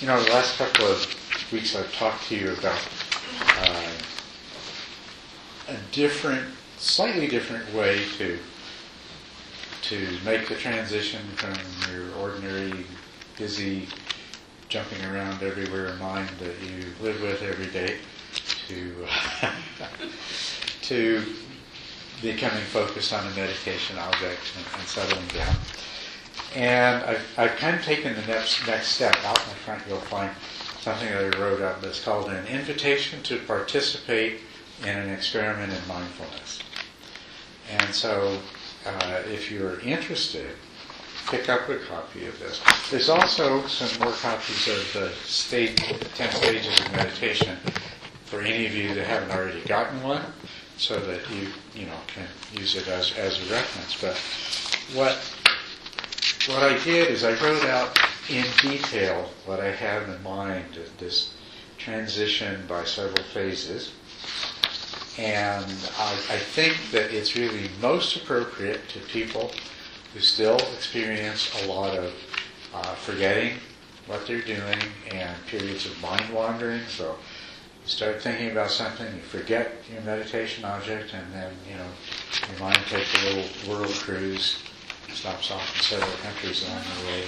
You know, the last couple of weeks I've talked to you about uh, a different, slightly different way to to make the transition from your ordinary, busy, jumping around everywhere mind that you live with every day to to becoming focused on a meditation object and, and settling down. And I've, I've kind of taken the next next step. Out in the front, you'll find something that I wrote up that's called an invitation to participate in an experiment in mindfulness. And so, uh, if you're interested, pick up a copy of this. There's also some more copies of the state 10 stages of meditation for any of you that haven't already gotten one, so that you you know can use it as, as a reference. But what what I did is I wrote out in detail what I have in mind this transition by several phases. And I, I think that it's really most appropriate to people who still experience a lot of uh, forgetting what they're doing and periods of mind wandering. So you start thinking about something, you forget your meditation object, and then you know your mind takes a little world cruise, stops off in several countries along the way,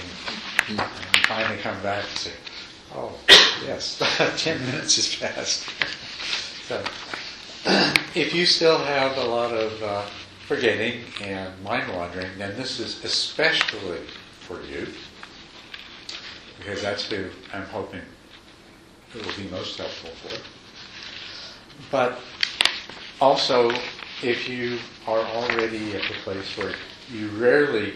and, and finally come back and say, "Oh, yes, ten minutes has passed." so if you still have a lot of uh, forgetting and mind wandering, then this is especially for you, because that's who I'm hoping it will be most helpful for. But also, if you are already at the place where you rarely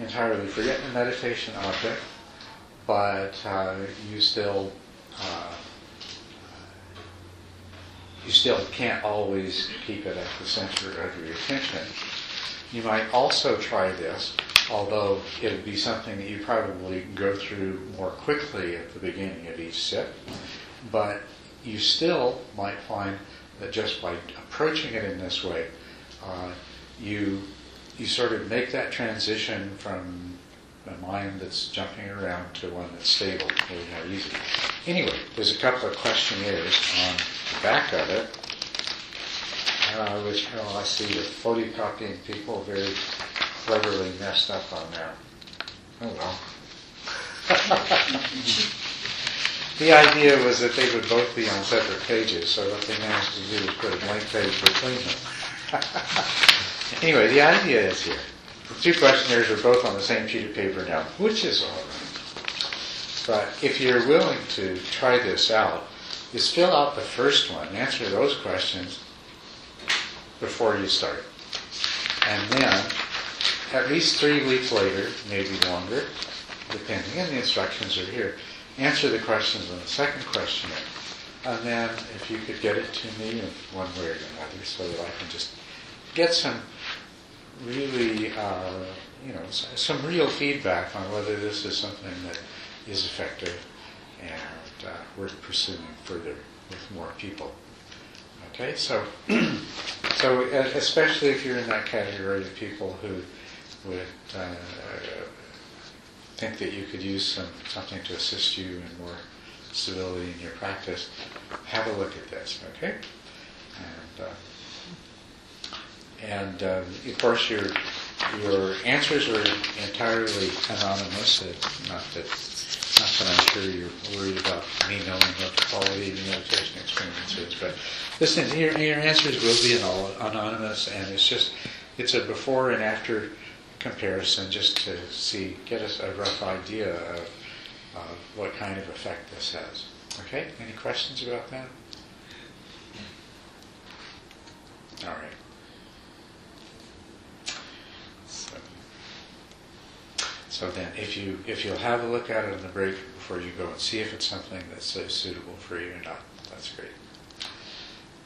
entirely forget the meditation object, but uh, you still uh, you still can't always keep it at the center of your attention. You might also try this, although it'll be something that you probably go through more quickly at the beginning of each sit, but you still might find that just by approaching it in this way, uh, you you sort of make that transition from a mind that's jumping around to one that's stable really more easy. Anyway, there's a couple of questionnaires on the back of it, uh, which oh, I see the photocopying people very cleverly messed up on that. Oh well. the idea was that they would both be on separate pages, so what they managed to do was put a blank page between them. anyway, the idea is here. The two questionnaires are both on the same sheet of paper now, which is all right. But if you're willing to try this out, just fill out the first one, answer those questions before you start. And then, at least three weeks later, maybe longer, depending, and the instructions are here, answer the questions on the second questionnaire. And then, if you could get it to me in one way or another, so that I can just get some really, uh, you know, some real feedback on whether this is something that is effective and uh, worth pursuing further with more people. Okay, so so especially if you're in that category of people who would uh, think that you could use some something to assist you in more stability in your practice, have a look at this. Okay, and. And uh, of course, your your answers are entirely anonymous. Not that not that I'm sure you're worried about me knowing what the quality of the meditation experience is, but listen, your, your answers will be all anonymous, and it's just it's a before and after comparison just to see get us a rough idea of uh, what kind of effect this has. Okay, any questions about that? All right. So then, if you if you'll have a look at it on the break before you go and see if it's something that's uh, suitable for you or not, that's great.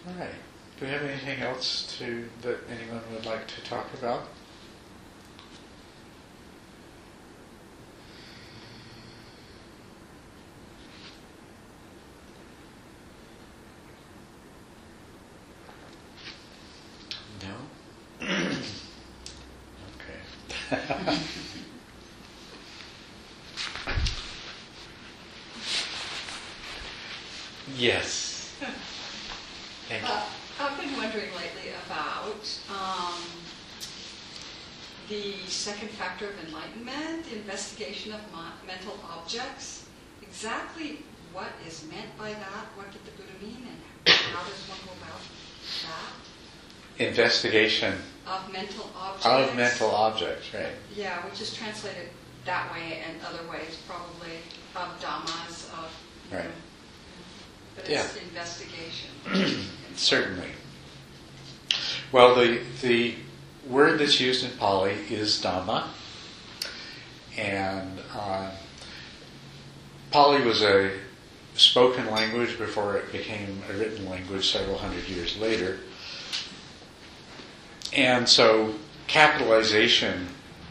All right. Do we have anything else to that anyone would like to talk about? No. okay. Yes. Thank you. Uh, I've been wondering lately about um, the second factor of enlightenment, the investigation of mental objects. Exactly what is meant by that? What did the Buddha mean, and how does one go about that? Investigation Of mental objects. of mental objects, right? Yeah, which is translated that way and other ways, probably of dhammas, of. Right. know, But Yeah. it's investigation. Certainly. Well, the the word that's used in Pali is Dhamma, and uh, Pali was a spoken language before it became a written language several hundred years later. And so capitalization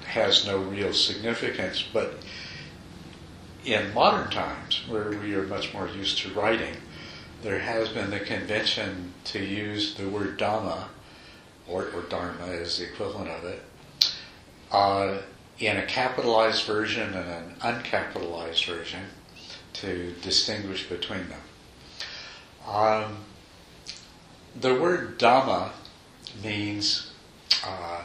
has no real significance, but in modern times, where we are much more used to writing, there has been the convention to use the word Dhamma, or, or Dharma is the equivalent of it, uh, in a capitalized version and an uncapitalized version to distinguish between them. Um, the word Dhamma means uh,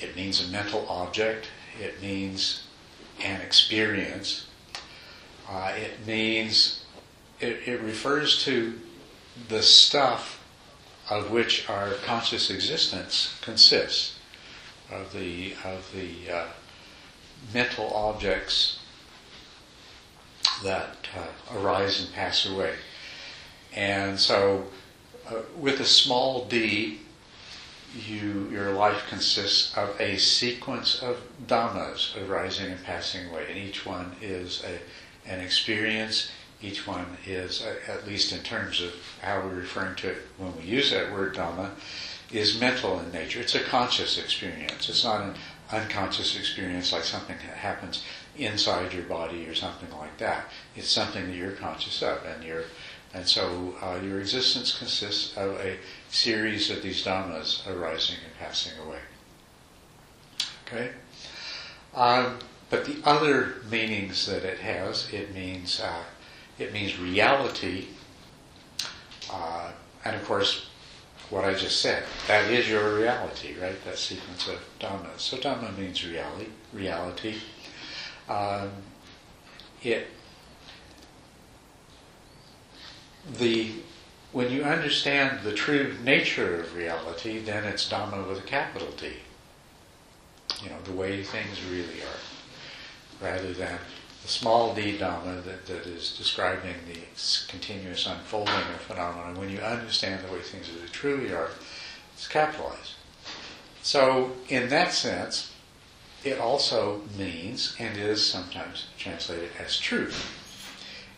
it means a mental object. It means an experience. Uh, it means it, it refers to the stuff of which our conscious existence consists of the of the uh, mental objects that uh, arise and pass away. And so, uh, with a small d, you your life consists of a sequence of dhammas arising and passing away, and each one is a, an experience. Each one is, uh, at least in terms of how we're referring to it when we use that word dhamma, is mental in nature. It's a conscious experience. It's not an unconscious experience like something that happens inside your body or something like that. It's something that you're conscious of, and you're, and so uh, your existence consists of a series of these dhammas arising and passing away. Okay. Um, but the other meanings that it has, it means uh, it means reality, uh, and of course, what I just said. That is your reality, right? That sequence of dhamma. So dhamma means reality. Reality. Um, it the when you understand the true nature of reality, then it's dhamma with a capital D. You know the way things really are, rather than small d dhamma that, that is describing the continuous unfolding of phenomena. When you understand the way things really truly are, it's capitalized. So, in that sense, it also means and is sometimes translated as truth.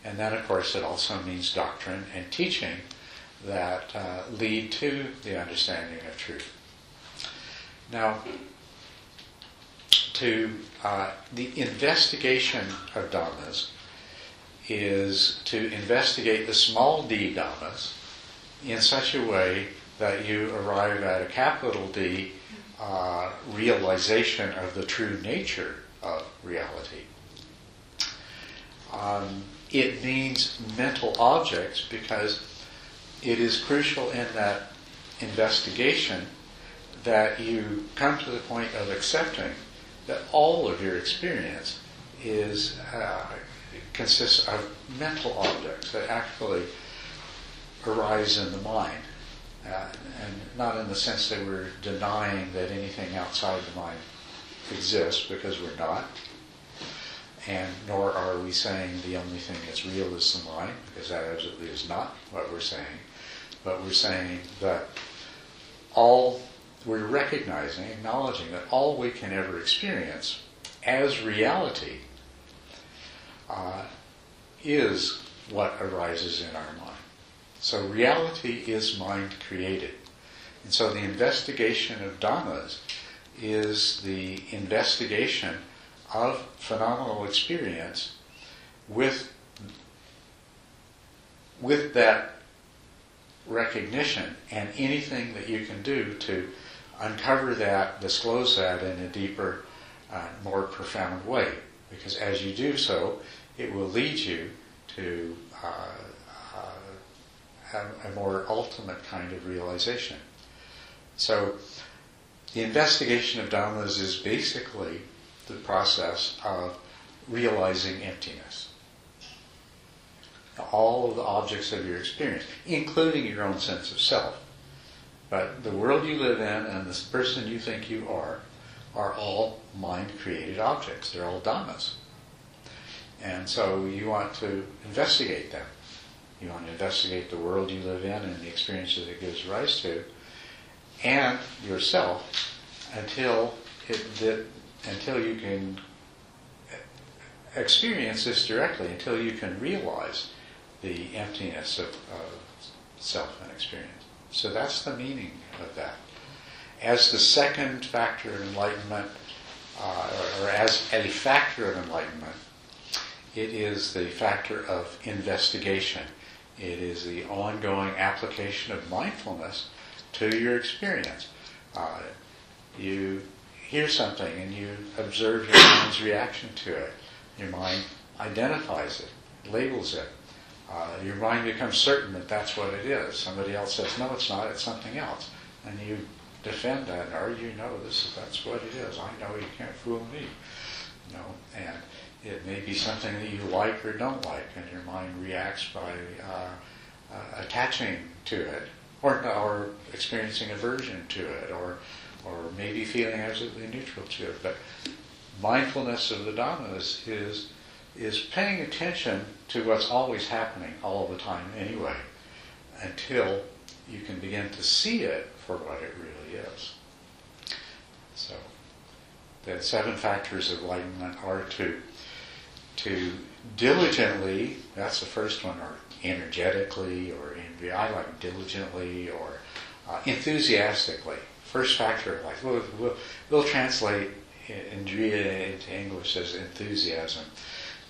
And then, of course, it also means doctrine and teaching that uh, lead to the understanding of truth. Now, to uh, the investigation of dhammas is to investigate the small d dhammas in such a way that you arrive at a capital D uh, realization of the true nature of reality. Um, it means mental objects because it is crucial in that investigation that you come to the point of accepting that all of your experience is uh, consists of mental objects that actually arise in the mind, uh, and not in the sense that we're denying that anything outside the mind exists, because we're not, and nor are we saying the only thing that's real is the mind, because that absolutely is not what we're saying, but we're saying that all we're recognizing, acknowledging that all we can ever experience as reality uh, is what arises in our mind. So reality is mind created. And so the investigation of dhammas is the investigation of phenomenal experience with, with that recognition and anything that you can do to uncover that, disclose that in a deeper, uh, more profound way. Because as you do so, it will lead you to uh, uh, a more ultimate kind of realization. So, the investigation of dhammas is basically the process of realizing emptiness. All of the objects of your experience, including your own sense of self, but the world you live in and the person you think you are, are all mind created objects. They're all dhammas. And so you want to investigate them. You want to investigate the world you live in and the experiences it gives rise to, and yourself until it, that, until you can experience this directly, until you can realize the emptiness of, of self and experience. So that's the meaning of that. As the second factor of enlightenment, uh, or, or as a factor of enlightenment, it is the factor of investigation. It is the ongoing application of mindfulness to your experience. Uh, you hear something and you observe your mind's reaction to it. Your mind identifies it, labels it. Uh, your mind becomes certain that that's what it is. Somebody else says, no, it's not, it's something else. And you defend that and argue, no, this is, that's what it is. I know you can't fool me. You know, and it may be something that you like or don't like, and your mind reacts by uh, uh, attaching to it, or, or experiencing aversion to it, or or maybe feeling absolutely neutral to it. But mindfulness of the dhammas is is paying attention to what's always happening all the time anyway, until you can begin to see it for what it really is. So the seven factors of enlightenment are to to diligently, that's the first one, or energetically, or in, I like diligently, or uh, enthusiastically. First factor, like we'll, we'll, we'll translate Viriya into English as enthusiasm,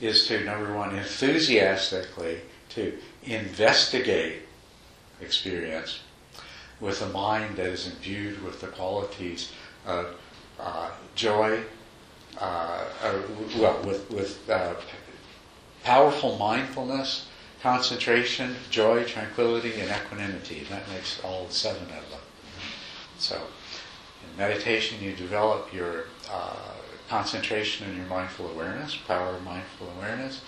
is to number one, enthusiastically to investigate experience with a mind that is imbued with the qualities of uh, joy, uh, well, with, with uh, powerful mindfulness, concentration, joy, tranquility, and equanimity. That makes all seven of them. So, in meditation, you develop your uh, concentration and your mindful awareness, power of mindful awareness.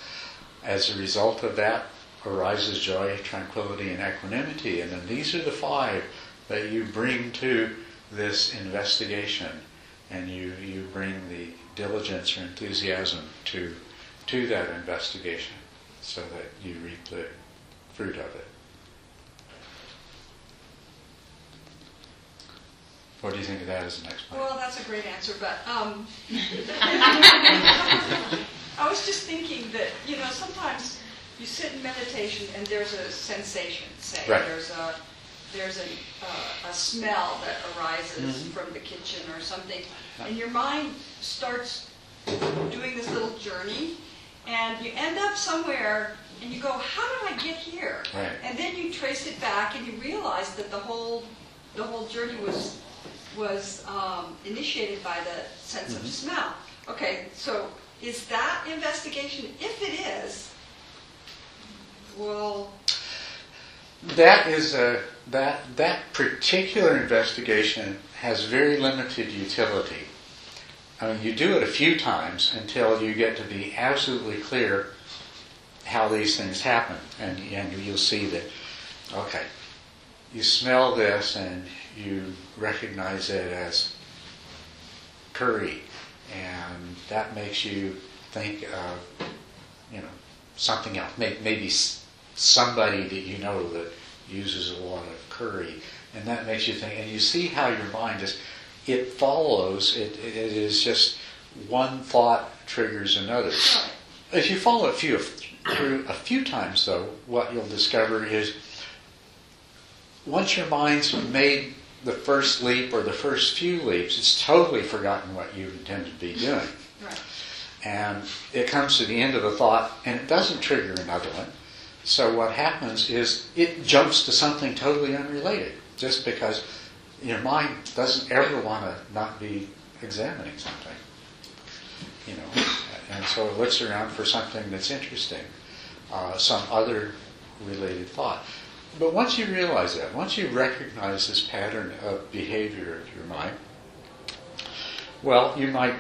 As a result of that arises joy, tranquility, and equanimity. And then these are the five that you bring to this investigation. And you, you bring the diligence or enthusiasm to, to that investigation so that you reap the fruit of it. What do you think of that as the next point? Well, that's a great answer, but um, I was just thinking that, you know, sometimes you sit in meditation and there's a sensation, say, right. there's a there's a, uh, a smell that arises mm-hmm. from the kitchen or something, and your mind starts doing this little journey, and you end up somewhere, and you go, "How did I get here?" Right. And then you trace it back, and you realize that the whole the whole journey was was um, initiated by the sense mm-hmm. of smell. Okay, so is that investigation? If it is, well. That is a that that particular investigation has very limited utility. I mean, you do it a few times until you get to be absolutely clear how these things happen, and and you'll see that. Okay, you smell this and you recognize it as curry, and that makes you think of you know something else, maybe somebody that you know that uses a lot of curry, and that makes you think. And you see how your mind just it follows. It, it is just one thought triggers another. If you follow it few, through a few times, though, what you'll discover is once your mind's made the first leap or the first few leaps, it's totally forgotten what you intended to be doing. Right. And it comes to the end of the thought and it doesn't trigger another one. So what happens is it jumps to something totally unrelated just because your mind doesn't ever want to not be examining something. You know, and so it looks around for something that's interesting. uh, some other related thought. But once you realize that, once you recognize this pattern of behavior of your mind, well, you might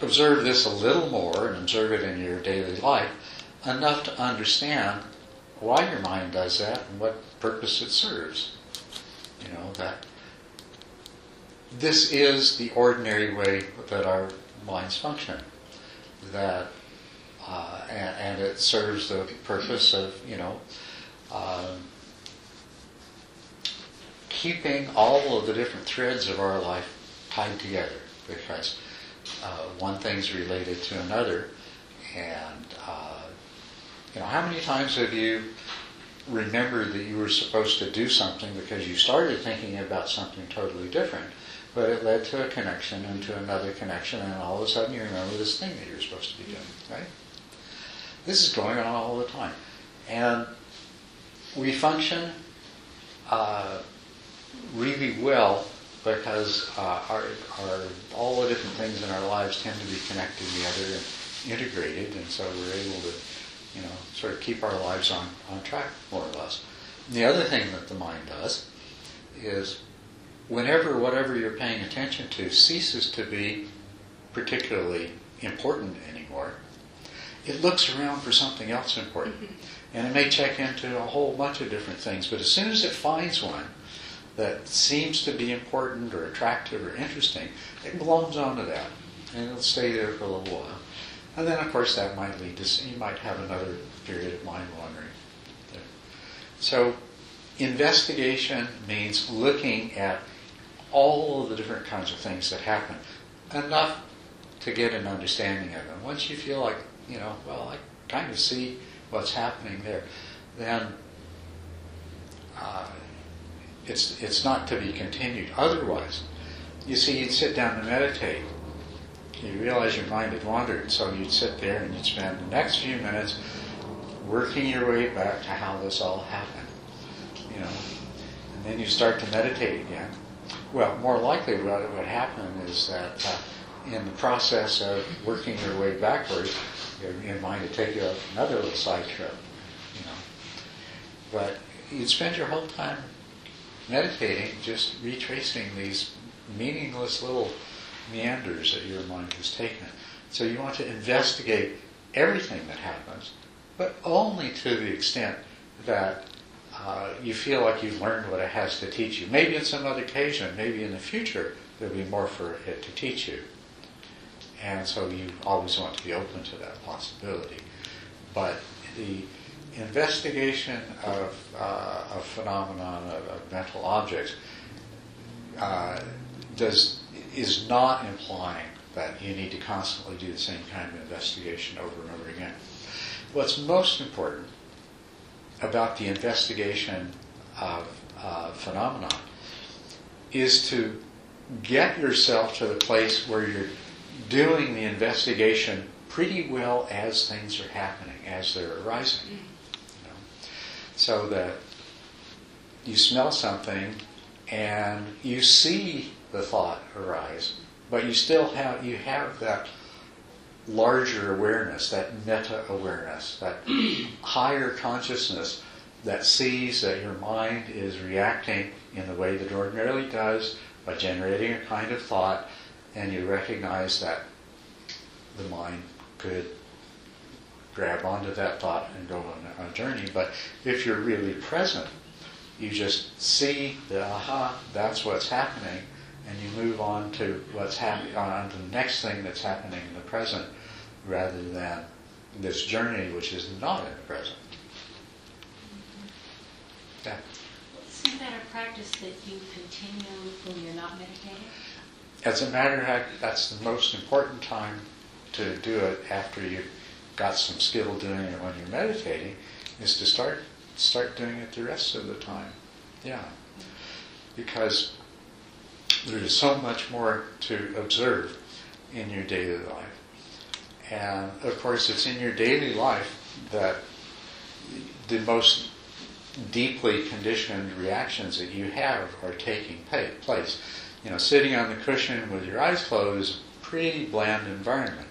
observe this a little more and observe it in your daily life enough to understand why your mind does that and what purpose it serves. You know, that this is the ordinary way that our minds function. That uh, and, and, it serves the purpose of you know um, keeping all of the different threads of our life tied together because uh, one thing's related to another and uh, you know how many times have you remembered that you were supposed to do something because you started thinking about something totally different but it led to a connection and to another connection, and all of a sudden you remember this thing that you're supposed to be doing, right? This is going on all the time. And we function uh, really well because uh, our, our, all the different things in our lives tend to be connected together and integrated, and so we're able to, you know, sort of keep our lives on, on track, more or less. And the other thing that the mind does is whenever whatever you're paying attention to ceases to be particularly important anymore, it looks around for something else important. And it may check into a whole bunch of different things, but as soon as it finds one that seems to be important or attractive or interesting, it glums onto that. And it'll stay there for a little while. And then, of course, that might lead to, you might have another period of mind wandering. There. So, investigation means looking at all of the different kinds of things that happen enough to get an understanding of them. Once you feel like, you know, well, I kind of see what's happening there, then uh, it's, it's not to be continued. Otherwise, you see, you'd sit down to meditate. You realize your mind had wandered, so you'd sit there and you'd spend the next few minutes working your way back to how this all happened. You know, and then you start to meditate again well, more likely what would happen is that uh, in the process of working your way backwards, your, mind to take you on another little side trip, you know. But you'd spend your whole time meditating, just retracing these meaningless little meanders that your mind has taken. So you want to investigate everything that happens, but only to the extent that uh, you feel like you've learned what it has to teach you. Maybe in some other occasion, maybe in the future, there'll be more for it to teach you. And so you always want to be open to that possibility. But the investigation of uh, a phenomenon of, of mental objects uh, does is not implying that you need to constantly do the same kind of investigation over and over again. What's most important about the investigation of uh, phenomenon is to get yourself to the place where you're doing the investigation pretty well as things are happening, as they're arising. Mm-hmm. You know? So that you smell something and you see the thought arise, but you still have you have that larger awareness, that meta awareness, that higher consciousness that sees that your mind is reacting in the way that it ordinarily does by generating a kind of thought, and you recognize that the mind could grab onto that thought and go on a journey. But if you're really present, you just see the aha, that's what's happening, and you move on to what's happening on to the next thing that's happening in the present rather than this journey which is not in the present. Yeah. Isn't that a practice that you continue when you're not meditating? As a matter of fact, that's the most important time to do it after you've got some skill doing it when you're meditating, is to start start doing it the rest of the time. Yeah. Because there's so much more to observe in your daily life. And of course, it's in your daily life that the most deeply conditioned reactions that you have are taking place. You know, sitting on the cushion with your eyes closed is a pretty bland environment.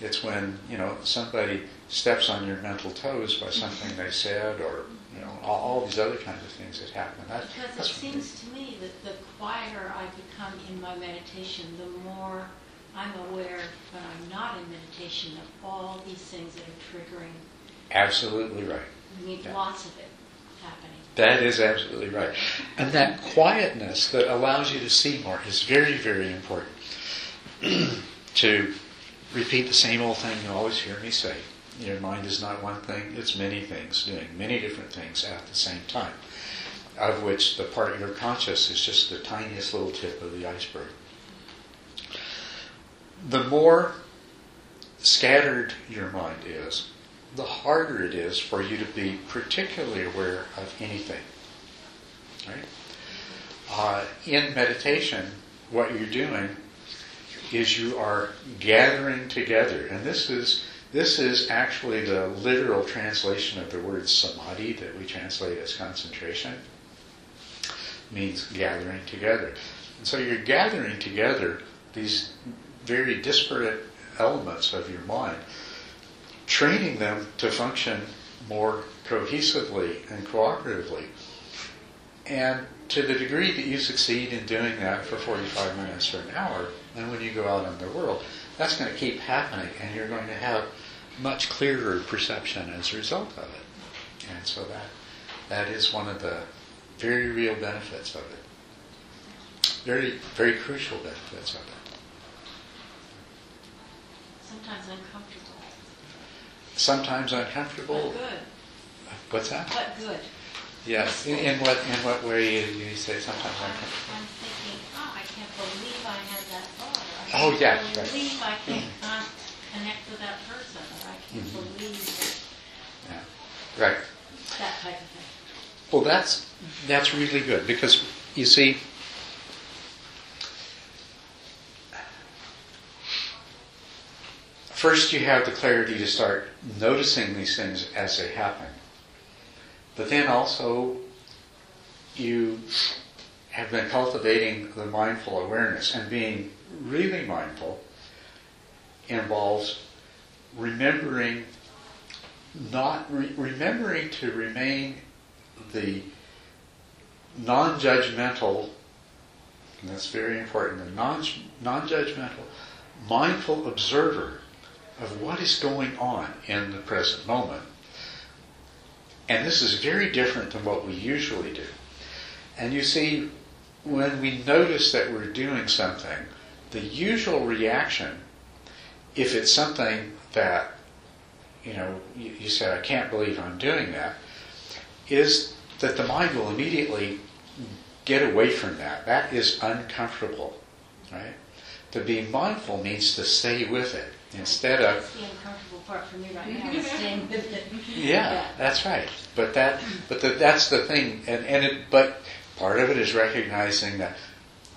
It's when you know somebody steps on your mental toes by something they said, or you know all, all these other kinds of things that happen. That, Because it seems to me that the quieter I become in my meditation, the more I'm aware when I'm not in meditation of all these things that are triggering, absolutely right. I mean, Yeah. lots of it. That is absolutely right. And that quietness that allows you to see more is very, very important. to repeat the same old thing you always hear me say. Your mind is not one thing, it's many things, doing many different things at the same time, of which the part you're conscious is just the tiniest little tip of the iceberg. The more scattered your mind is, the harder it is for you to be particularly aware of anything. Right? Uh, in meditation, what you're doing is you are gathering together, and this is this is actually the literal translation of the word samadhi that we translate as concentration. Means gathering together, and so you're gathering together these very disparate elements of your mind training them to function more cohesively and cooperatively. And to the degree that you succeed in doing that for 45 minutes or an hour, then when you go out in the world, that's going to keep happening and you're going to have much clearer perception as a result of it. And so that that is one of the very real benefits of it. Very, very crucial benefits of it. Sometimes uncomfortable. Sometimes uncomfortable. Good. What's that? But good. Yes. In, in what in what way do you say sometimes I'm, uncomfortable? I'm thinking, oh, I can't believe I had that thought. I Oh, can't yeah, right. Mm-hmm. believe I can't con- connect with that person. Or I can't Mhm. believe that, Yeah. Right. that type of thing. Well, that's that's really good because you see, first you have the clarity to start noticing these things as they happen, but then also you have been cultivating the mindful awareness and being really mindful involves remembering not re- remembering to remain the non-judgmental and that's very important the non, non-judgmental mindful observer of what is going on in the present moment and this is very different than what we usually do and you see when we notice that we're doing something the usual reaction if it's something that you know, you, you say, I can't believe I'm doing that, is that the mind will immediately get away from that. That is uncomfortable, right? To be mindful means to stay with it instead of, That's the uncomfortable part for me right now, is staying with it. yeah, that's right. But that, but the, that's the thing, and, and it, but part of it is recognizing that,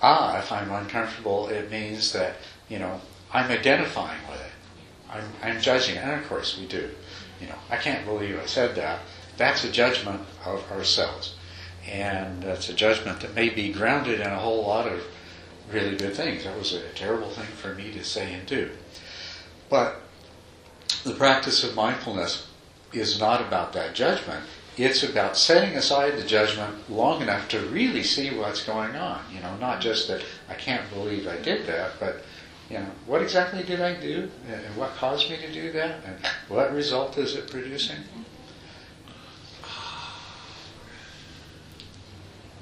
ah, if I'm uncomfortable, it means that, you know, I'm identifying with it. I'm, I'm judging, and of course we do. You know, I can't believe I said that. That's a judgment of ourselves, and that's a judgment that may be grounded in a whole lot of really good things. That was a terrible thing for me to say and do. But the practice of mindfulness is not about that judgment. It's about setting aside the judgment long enough to really see what's going on. You know, not just that I can't believe I did that, but you know, what exactly did I do, and what caused me to do that, and what result is it producing?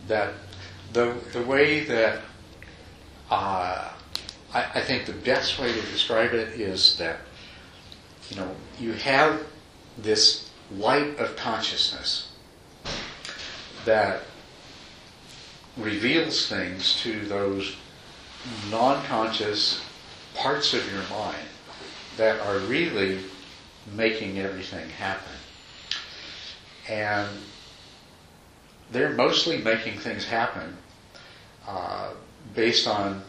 That the the way that uh, I, I think the best way to describe it is that you know you have this light of consciousness that reveals things to those non-conscious parts of your mind that are really making everything happen. And they're mostly making things happen uh, based on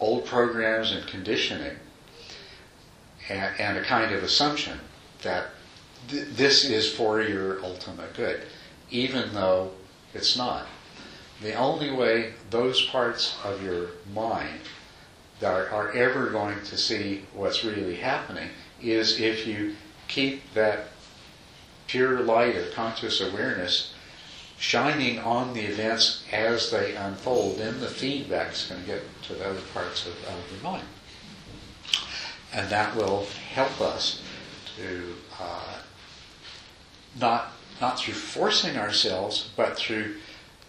old programs and conditioning and, and a kind of assumption that th- this is for your ultimate good, even though it's not. The only way those parts of your mind that are, are ever going to see what's really happening is if you keep that pure light of conscious awareness shining on the events as they unfold, then the feedback is going to get to the other parts of, of the mind. And that will help us to uh, not, not through forcing ourselves, but through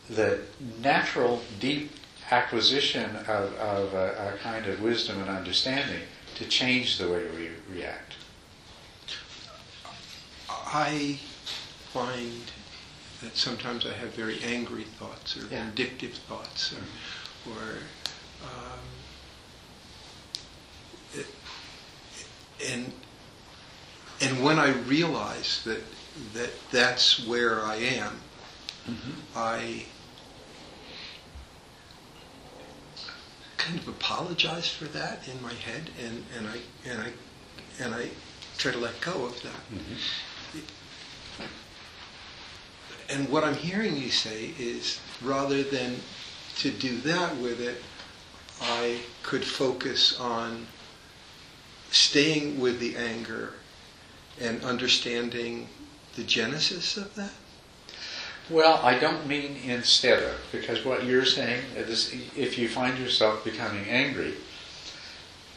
the natural, deep acquisition of, of a, a kind of wisdom and understanding to change the way we react. I find that sometimes I have very angry thoughts or Yeah. vindictive thoughts or, mm-hmm. or um, it, and and when I realize that that that's where I am, mm-hmm. I kind of apologize for that in my head, and, and I and I and I try to let go of that. Mm-hmm. And what I'm hearing you say is rather than to do that with it, I could focus on staying with the anger and understanding the genesis of that. Well, I don't mean instead of, because what you're saying is if you find yourself becoming angry,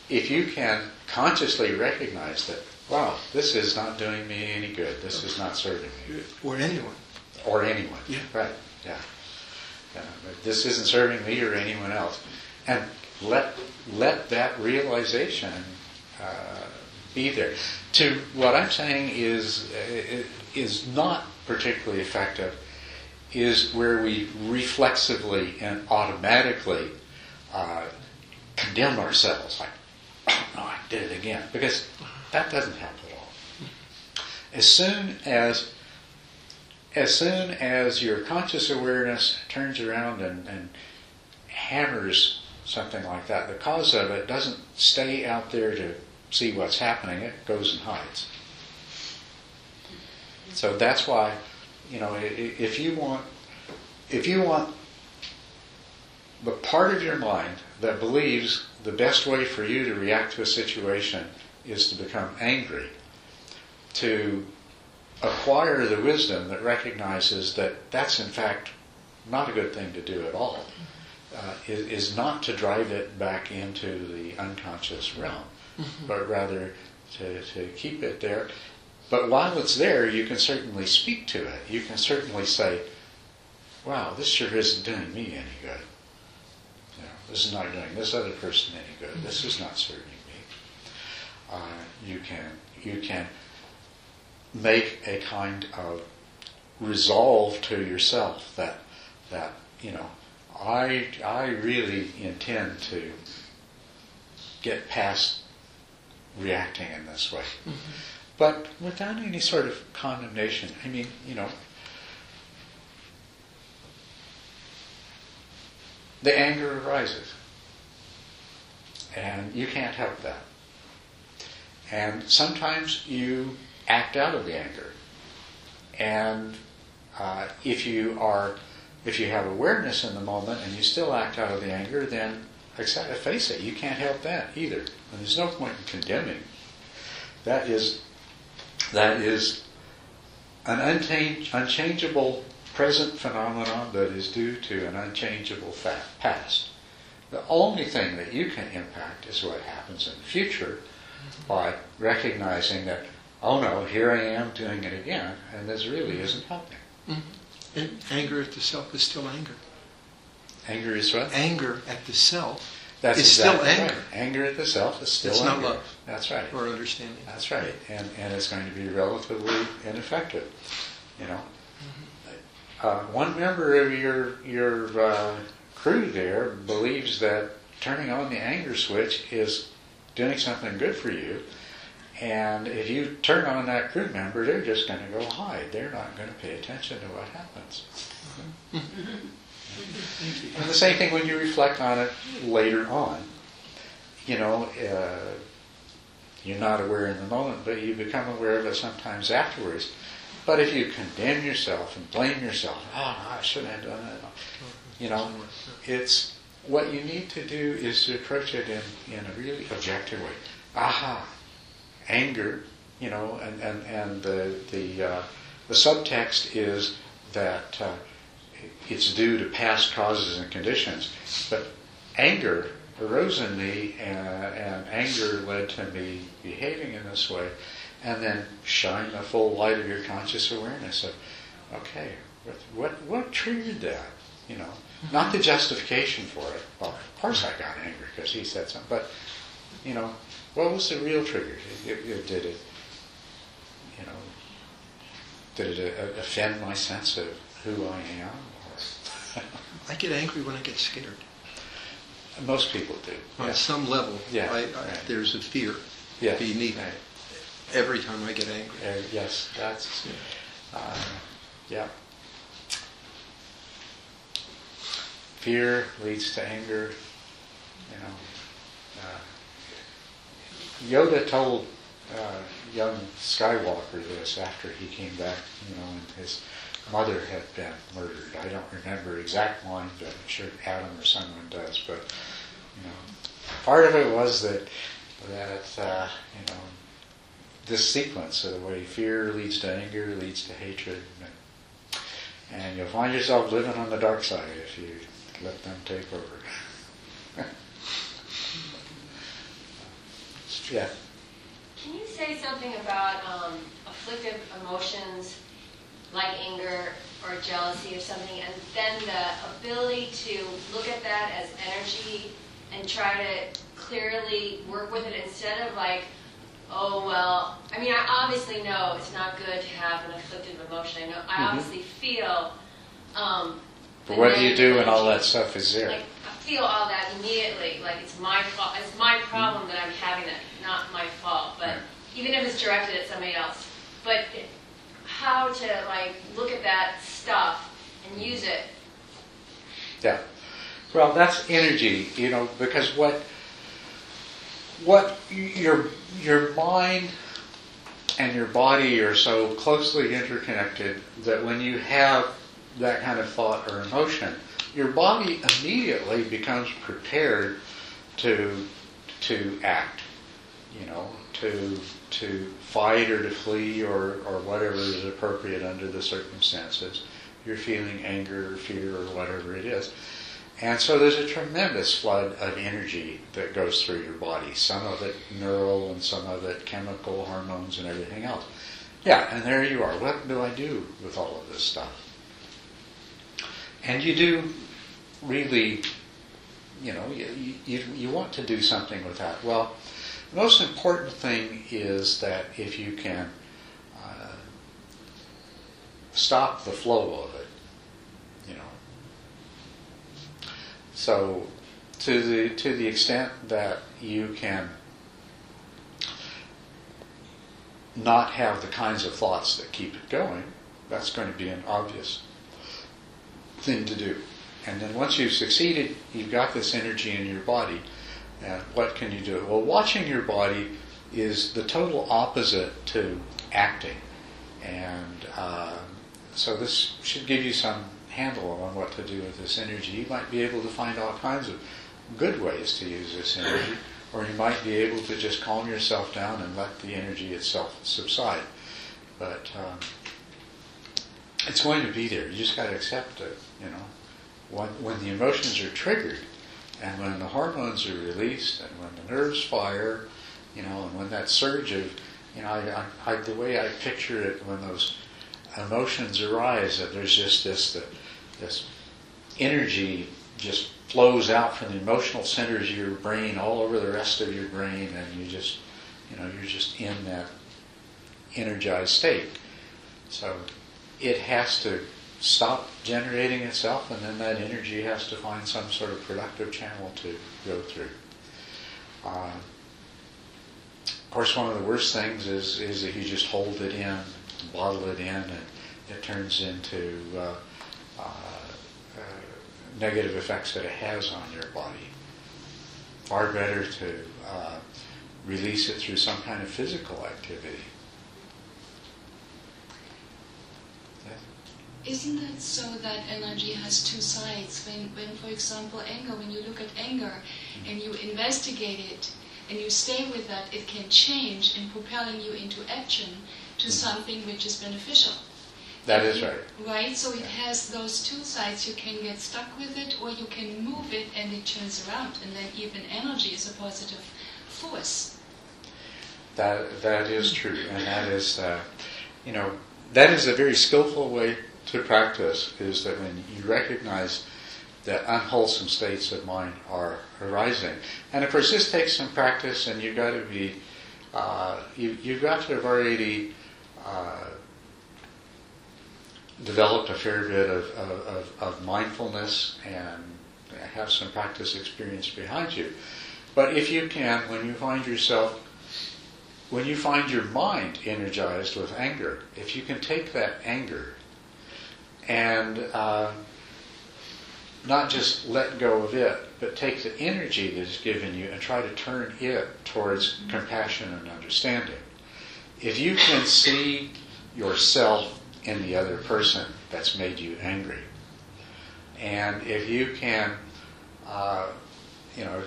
if you can consciously recognize that, wow, this is not doing me any good, this is not serving me, Or anyone. Or anyone. Yeah. Right, yeah. yeah. This isn't serving me or anyone else. And let, let that realization uh, be there. To what I'm saying is, uh, is not particularly effective is where we reflexively and automatically uh, condemn ourselves, like, oh no, I did it again, because that doesn't help at all. As soon as as soon as your conscious awareness turns around and, and hammers something like that, the cause of it doesn't stay out there to see what's happening, it goes and hides. So that's why, you know, if you want, if you want the part of your mind that believes the best way for you to react to a situation is to become angry, to acquire the wisdom that recognizes that that's in fact not a good thing to do at all, uh, is, is not to drive it back into the unconscious realm, but rather to, to keep it there. But while it's there, you can certainly speak to it. You can certainly say, wow, this sure isn't doing me any good. You know, this is not doing this other person any good. This is not serving me. Uh, you can you can make a kind of resolve to yourself that that you know I I really intend to get past reacting in this way, mm-hmm. but without any sort of condemnation. I mean, you know, the anger arises, and you can't help that. And sometimes you act out of the anger. And uh, if you are, if you have awareness in the moment and you still act out of the anger, then face it, you can't help that either. And there's no point in condemning. That is, that is an unchange, unchangeable present phenomenon that is due to an unchangeable fact, past. The only thing that you can impact is what happens in the future by recognizing that, oh no, here I am doing it again, and this really isn't helping. And anger at the self is still anger. Anger is what? Anger at the self That's is still anger right. Anger at the self is still It's not anger. love. That's right. or understanding. That's right, and and it's going to be relatively ineffective. You know, uh, one member of your your uh, crew there believes that turning on the anger switch is doing something good for you, and if you turn on that crew member, they're just going to go hide. They're not going to pay attention to what happens. And the same thing when you reflect on it later on. You know, uh, you're not aware in the moment, but you become aware of it sometimes afterwards. But if you condemn yourself and blame yourself, oh, no, I shouldn't have done that, you know, it's what you need to do is to approach it in, in a really objective way. Aha, anger, you know, and, and, and the, the, uh, the subtext is that uh, it's due to past causes and conditions. But anger arose in me, and, and anger led to me behaving in this way, and then shine the full light of your conscious awareness of, okay, what, what, what triggered that? You know, not the justification for it. Well, of course I got angry because he said something, but you know, what was the real trigger? It, it, did it, you know, did it uh, offend my sense of who I am? I get angry when I get scared. Most people do. On yeah. some level, Yeah, I, I, right. there's a fear Yeah, beneath right. every time I get angry. Uh, yes, that's, uh, yeah. Fear leads to anger, you know. Uh, Yoda told uh, young Skywalker this after he came back, you know, and his mother had been murdered. I don't remember exact lines, but I'm sure Adam or someone does. But you know, part of it was that that uh, you know this sequence of the way fear leads to anger, leads to hatred, and, and you'll find yourself living on the dark side if you let them take over. Yeah. Can you say something about um, afflictive emotions like anger or jealousy or something, and then the ability to look at that as energy and try to clearly work with it instead of like, oh well. I mean, I obviously know it's not good to have an afflictive emotion. I know. I Mhm. obviously feel. Um, But what do you do when all that stuff is there? Like, feel all that immediately. Like it's my fault. It's my problem that I'm having that, not my fault. But even if it's directed at somebody else, but how to like look at that stuff and use it. Yeah. Well, that's energy, you know, because what what your your mind and your body are so closely interconnected that when you have that kind of thought or emotion, your body immediately becomes prepared to to act, you know, to to fight or to flee or, or whatever is appropriate under the circumstances. You're feeling anger or fear or whatever it is. And so there's a tremendous flood of energy that goes through your body, some of it neural and some of it chemical, hormones, and everything else. Yeah, and there you are. What do I do with all of this stuff? And you do really, you know, you, you, you want to do something with that. Well, the most important thing is that if you can uh, stop the flow of it, you know. So, to the to the extent that you can not have the kinds of thoughts that keep it going, that's going to be an obvious thing to do. And then once you've succeeded, you've got this energy in your body. And what can you do? Well, watching your body is the total opposite to acting. And uh, so this should give you some handle on what to do with this energy. You might be able to find all kinds of good ways to use this energy, or you might be able to just calm yourself down and let the energy itself subside. But um, it's going to be there. You just got to accept it. You know, when when the emotions are triggered, and when the hormones are released, and when the nerves fire, you know, and when that surge of, you know, I, I, I, the way I picture it when those emotions arise, that there's just this the, this energy just flows out from the emotional centers of your brain all over the rest of your brain, and you just, you know, you're just in that energized state. So it has to stop generating itself, and then that energy has to find some sort of productive channel to go through. Uh, of course, one of the worst things is is if you just hold it in, bottle it in, and it turns into uh, uh, uh, negative effects that it has on your body. Far better to uh, release it through some kind of physical activity. Isn't it so that energy has two sides? When, when, for example, anger, when you look at anger and you investigate it, and you stay with that, it can change in propelling you into action to Mhm. something which is beneficial. That is right. Right? So it has those two sides. You can get stuck with it or you can move it and it turns around. And then even energy is a positive force. That that is true, and that is, uh, you know, that is a very skillful way to practice. Is that when you recognize that unwholesome states of mind are arising, and of course this takes some practice, and you've got to be, uh, you you've got to have already. Uh, developed a fair bit of, of, of, of mindfulness and have some practice experience behind you. But if you can, when you find yourself when you find your mind energized with anger, if you can take that anger and uh, not just let go of it, but take the energy that is given you and try to turn it towards compassion and understanding. If you can see yourself in the other person that's made you angry, and if you can, uh, you know,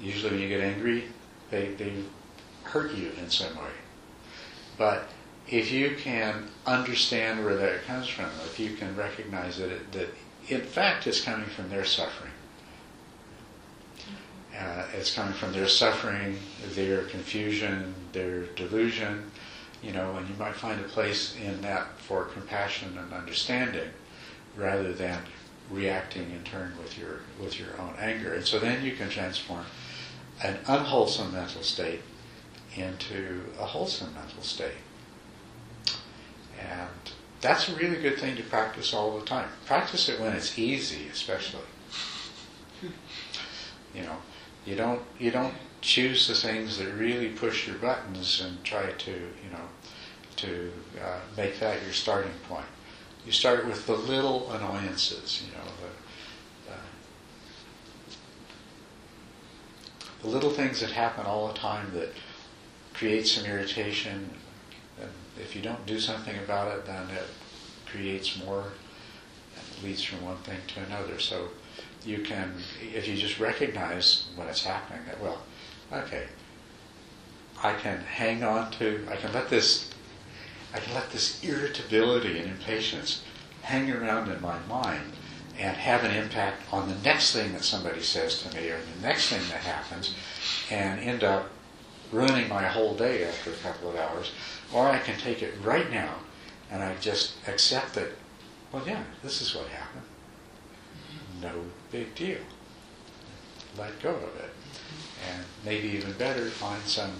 usually when you get angry, they, they hurt you in some way. But if you can understand where that comes from, if you can recognize that, it, that in fact it's coming from their suffering, uh, it's coming from their suffering, their confusion, their delusion, you know, and you might find a place in that for compassion and understanding rather than reacting in turn with your with your own anger. And so then you can transform an unwholesome mental state into a wholesome mental state. And that's a really good thing to practice all the time. Practice it when it's easy, especially. You know, you don't you don't choose the things that really push your buttons and try to you know to uh, make that your starting point. You start with the little annoyances, you know, the, the, the little things that happen all the time that create some irritation. If you don't do something about it, then it creates more leads from one thing to another. So you can, if you just recognize when it's happening, that, well, okay, I can hang on to, I can let this, I can let this irritability and impatience hang around in my mind and have an impact on the next thing that somebody says to me or the next thing that happens and end up ruining my whole day after a couple of hours. Or I can take it right now and I just accept that, well, yeah, this is what happened. No big deal. Let go of it. And maybe even better, find some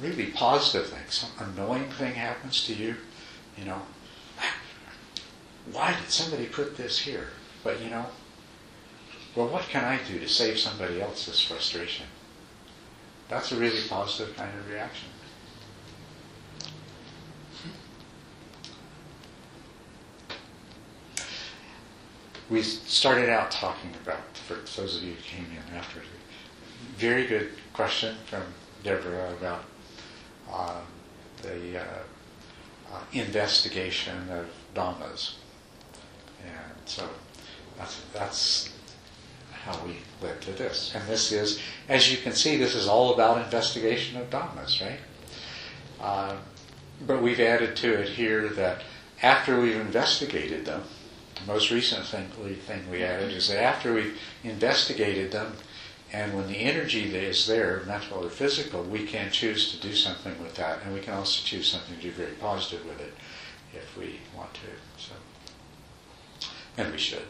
really positive thing. Some annoying thing happens to you, you know. Why did somebody put this here? But you know, well, what can I do to save somebody else's frustration? That's a really positive kind of reaction. We started out talking about, for those of you who came in after, very good question from Deborah about uh, the uh, uh, investigation of dhammas. And so that's, that's how we led to this. And this is, as you can see, this is all about investigation of dhammas, right? Uh, but we've added to it here that after we've investigated them, the most recent thing, thing we added is that after we've investigated them, and when the energy that is there, mental or physical, we can choose to do something with that, and we can also choose something to do very positive with it if we want to. So, and we should.